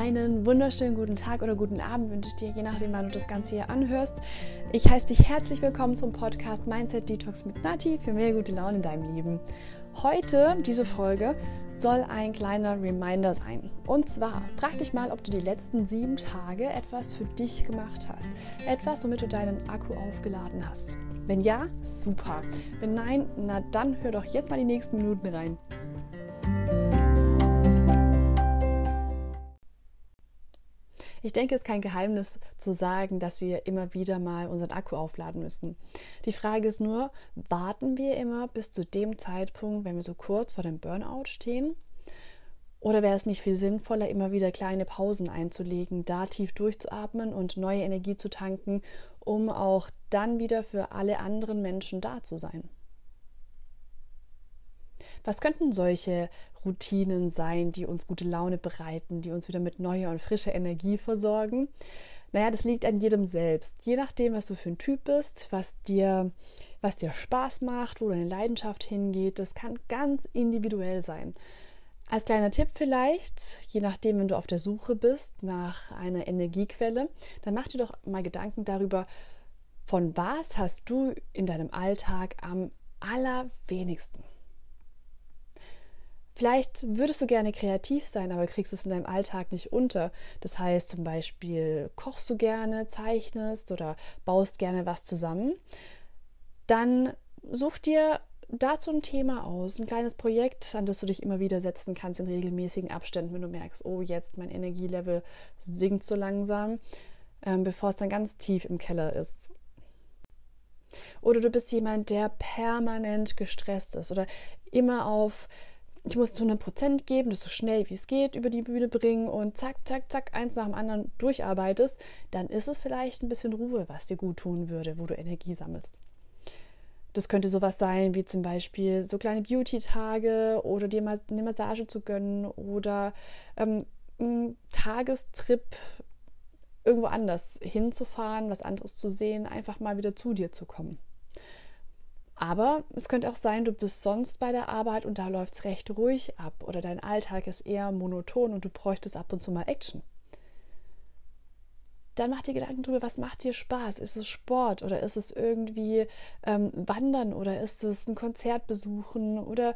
Einen wunderschönen guten Tag oder guten Abend wünsche ich dir, je nachdem, wann du das Ganze hier anhörst. Ich heiße dich herzlich willkommen zum Podcast Mindset Detox mit Nati für mehr gute Laune in deinem Leben. Heute, diese Folge, soll ein kleiner Reminder sein. Und zwar, frag dich mal, ob du die letzten sieben Tage etwas für dich gemacht hast. Etwas, womit du deinen Akku aufgeladen hast. Wenn ja, super. Wenn nein, na dann hör doch jetzt mal die nächsten Minuten rein. Ich denke, es ist kein Geheimnis zu sagen, dass wir immer wieder mal unseren Akku aufladen müssen. Die Frage ist nur, warten wir immer bis zu dem Zeitpunkt, wenn wir so kurz vor dem Burnout stehen? Oder wäre es nicht viel sinnvoller, immer wieder kleine Pausen einzulegen, da tief durchzuatmen und neue Energie zu tanken, um auch dann wieder für alle anderen Menschen da zu sein? Was könnten solche Routinen sein, die uns gute Laune bereiten, die uns wieder mit neuer und frischer Energie versorgen? Naja, das liegt an jedem selbst. Je nachdem, was du für ein Typ bist, was dir, was dir Spaß macht, wo deine Leidenschaft hingeht, das kann ganz individuell sein. Als kleiner Tipp vielleicht, je nachdem, wenn du auf der Suche bist nach einer Energiequelle, dann mach dir doch mal Gedanken darüber, von was hast du in deinem Alltag am allerwenigsten. Vielleicht würdest du gerne kreativ sein, aber kriegst es in deinem Alltag nicht unter. Das heißt zum Beispiel, kochst du gerne, zeichnest oder baust gerne was zusammen. Dann such dir dazu ein Thema aus, ein kleines Projekt, an das du dich immer wieder setzen kannst in regelmäßigen Abständen, wenn du merkst, oh, jetzt mein Energielevel sinkt so langsam, ähm, bevor es dann ganz tief im Keller ist. Oder du bist jemand, der permanent gestresst ist oder immer auf ich muss zu 100% geben, das so schnell wie es geht über die Bühne bringen und zack, zack, zack, eins nach dem anderen durcharbeitest, dann ist es vielleicht ein bisschen Ruhe, was dir gut tun würde, wo du Energie sammelst. Das könnte sowas sein wie zum Beispiel so kleine Beauty-Tage oder dir mal eine Massage zu gönnen oder ähm, einen Tagestrip irgendwo anders hinzufahren, was anderes zu sehen, einfach mal wieder zu dir zu kommen. Aber es könnte auch sein, du bist sonst bei der Arbeit und da läuft es recht ruhig ab oder dein Alltag ist eher monoton und du bräuchtest ab und zu mal Action. Dann mach dir Gedanken darüber, was macht dir Spaß? Ist es Sport oder ist es irgendwie ähm, Wandern oder ist es ein Konzert besuchen oder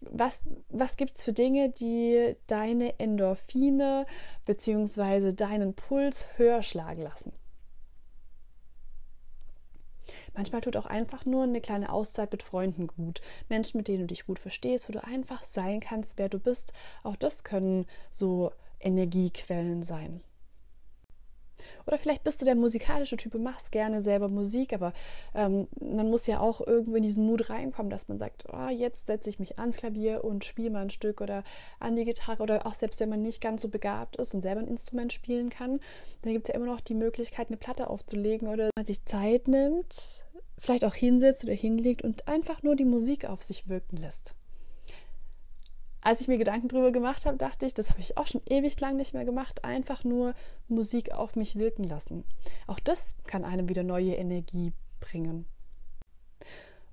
was, was gibt es für Dinge, die deine Endorphine bzw. deinen Puls höher schlagen lassen? Manchmal tut auch einfach nur eine kleine Auszeit mit Freunden gut. Menschen, mit denen du dich gut verstehst, wo du einfach sein kannst, wer du bist. Auch das können so Energiequellen sein. Oder vielleicht bist du der musikalische Typ und machst gerne selber Musik, aber ähm, man muss ja auch irgendwo in diesen Mut reinkommen, dass man sagt, oh, jetzt setze ich mich ans Klavier und spiele mal ein Stück oder an die Gitarre. Oder auch selbst wenn man nicht ganz so begabt ist und selber ein Instrument spielen kann, dann gibt es ja immer noch die Möglichkeit, eine Platte aufzulegen oder man sich Zeit nimmt, vielleicht auch hinsetzt oder hinlegt und einfach nur die Musik auf sich wirken lässt als ich mir Gedanken darüber gemacht habe, dachte ich, das habe ich auch schon ewig lang nicht mehr gemacht, einfach nur Musik auf mich wirken lassen. Auch das kann einem wieder neue Energie bringen.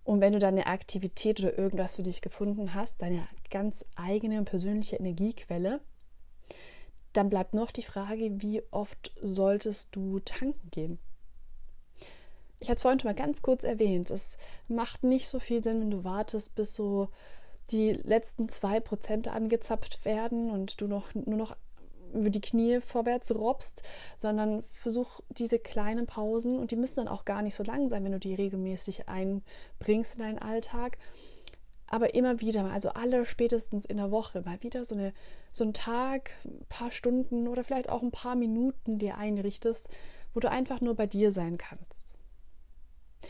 Und wenn du dann eine Aktivität oder irgendwas für dich gefunden hast, deine ganz eigene und persönliche Energiequelle, dann bleibt noch die Frage, wie oft solltest du tanken gehen? Ich hatte es vorhin schon mal ganz kurz erwähnt, es macht nicht so viel Sinn, wenn du wartest, bis so die letzten zwei Prozent angezapft werden und du noch nur noch über die Knie vorwärts robbst, sondern versuch diese kleinen Pausen und die müssen dann auch gar nicht so lang sein, wenn du die regelmäßig einbringst in deinen Alltag. Aber immer wieder also alle spätestens in der Woche, mal wieder so, eine, so einen Tag, ein paar Stunden oder vielleicht auch ein paar Minuten dir einrichtest, wo du einfach nur bei dir sein kannst.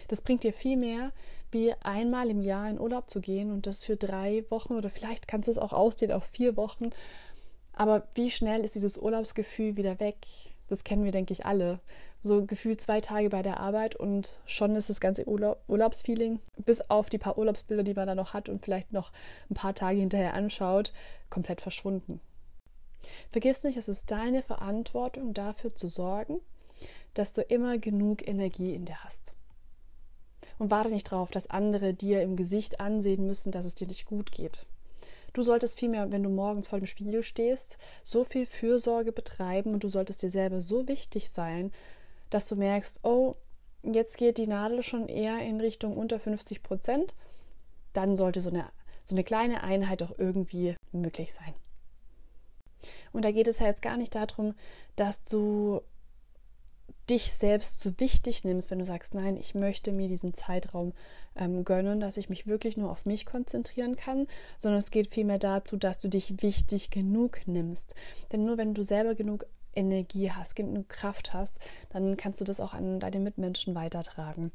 Das bringt dir viel mehr, wie einmal im Jahr in Urlaub zu gehen und das für drei Wochen oder vielleicht kannst du es auch ausdehnen auf vier Wochen. Aber wie schnell ist dieses Urlaubsgefühl wieder weg? Das kennen wir, denke ich, alle. So gefühlt zwei Tage bei der Arbeit und schon ist das ganze Urlaub, Urlaubsfeeling, bis auf die paar Urlaubsbilder, die man da noch hat und vielleicht noch ein paar Tage hinterher anschaut, komplett verschwunden. Vergiss nicht, es ist deine Verantwortung, dafür zu sorgen, dass du immer genug Energie in dir hast und warte nicht darauf, dass andere dir im Gesicht ansehen müssen, dass es dir nicht gut geht. Du solltest vielmehr, wenn du morgens vor dem Spiegel stehst, so viel Fürsorge betreiben und du solltest dir selber so wichtig sein, dass du merkst, oh, jetzt geht die Nadel schon eher in Richtung unter 50 Prozent. Dann sollte so eine, so eine kleine Einheit auch irgendwie möglich sein. Und da geht es ja jetzt gar nicht darum, dass du dich selbst so wichtig nimmst, wenn du sagst, nein, ich möchte mir diesen Zeitraum ähm, gönnen, dass ich mich wirklich nur auf mich konzentrieren kann, sondern es geht vielmehr dazu, dass du dich wichtig genug nimmst. Denn nur wenn du selber genug Energie hast, genug Kraft hast, dann kannst du das auch an deine Mitmenschen weitertragen.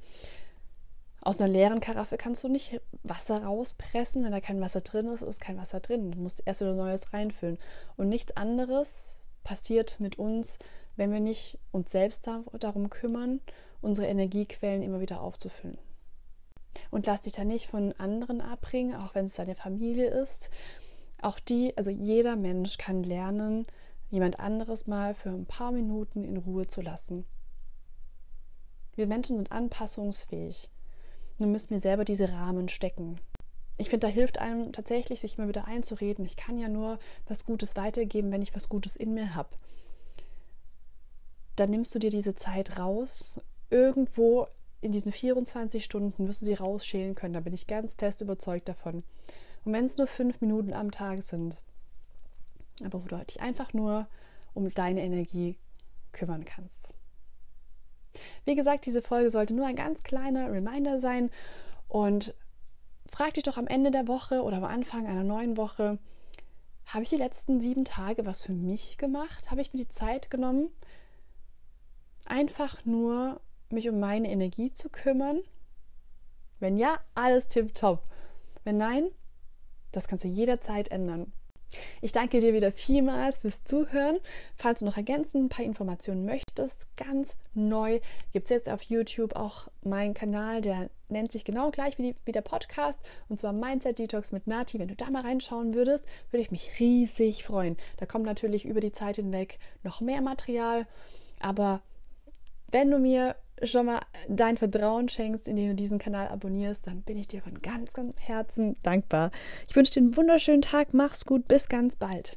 Aus einer leeren Karaffe kannst du nicht Wasser rauspressen. Wenn da kein Wasser drin ist, ist kein Wasser drin. Du musst erst wieder Neues reinfüllen. Und nichts anderes passiert mit uns, wenn wir nicht uns selbst darum kümmern, unsere Energiequellen immer wieder aufzufüllen. Und lass dich da nicht von anderen abbringen, auch wenn es deine Familie ist. Auch die, also jeder Mensch kann lernen, jemand anderes mal für ein paar Minuten in Ruhe zu lassen. Wir Menschen sind anpassungsfähig. Nur müssen wir selber diese Rahmen stecken. Ich finde, da hilft einem tatsächlich, sich immer wieder einzureden. Ich kann ja nur was Gutes weitergeben, wenn ich was Gutes in mir habe dann nimmst du dir diese Zeit raus. Irgendwo in diesen 24 Stunden wirst du sie rausschälen können. Da bin ich ganz fest überzeugt davon. Und wenn es nur fünf Minuten am Tag sind, aber wo du dich einfach nur um deine Energie kümmern kannst. Wie gesagt, diese Folge sollte nur ein ganz kleiner Reminder sein und frag dich doch am Ende der Woche oder am Anfang einer neuen Woche, habe ich die letzten sieben Tage was für mich gemacht? Habe ich mir die Zeit genommen, einfach nur mich um meine Energie zu kümmern? Wenn ja, alles tipptopp. Wenn nein, das kannst du jederzeit ändern. Ich danke dir wieder vielmals fürs Zuhören. Falls du noch ergänzend ein paar Informationen möchtest, ganz neu gibt es jetzt auf YouTube auch meinen Kanal, der nennt sich genau gleich wie, die, wie der Podcast und zwar Mindset Detox mit Nati. Wenn du da mal reinschauen würdest, würde ich mich riesig freuen. Da kommt natürlich über die Zeit hinweg noch mehr Material, aber wenn du mir schon mal dein Vertrauen schenkst, indem du diesen Kanal abonnierst, dann bin ich dir von ganz, ganz Herzen dankbar. Ich wünsche dir einen wunderschönen Tag, mach's gut, bis ganz bald.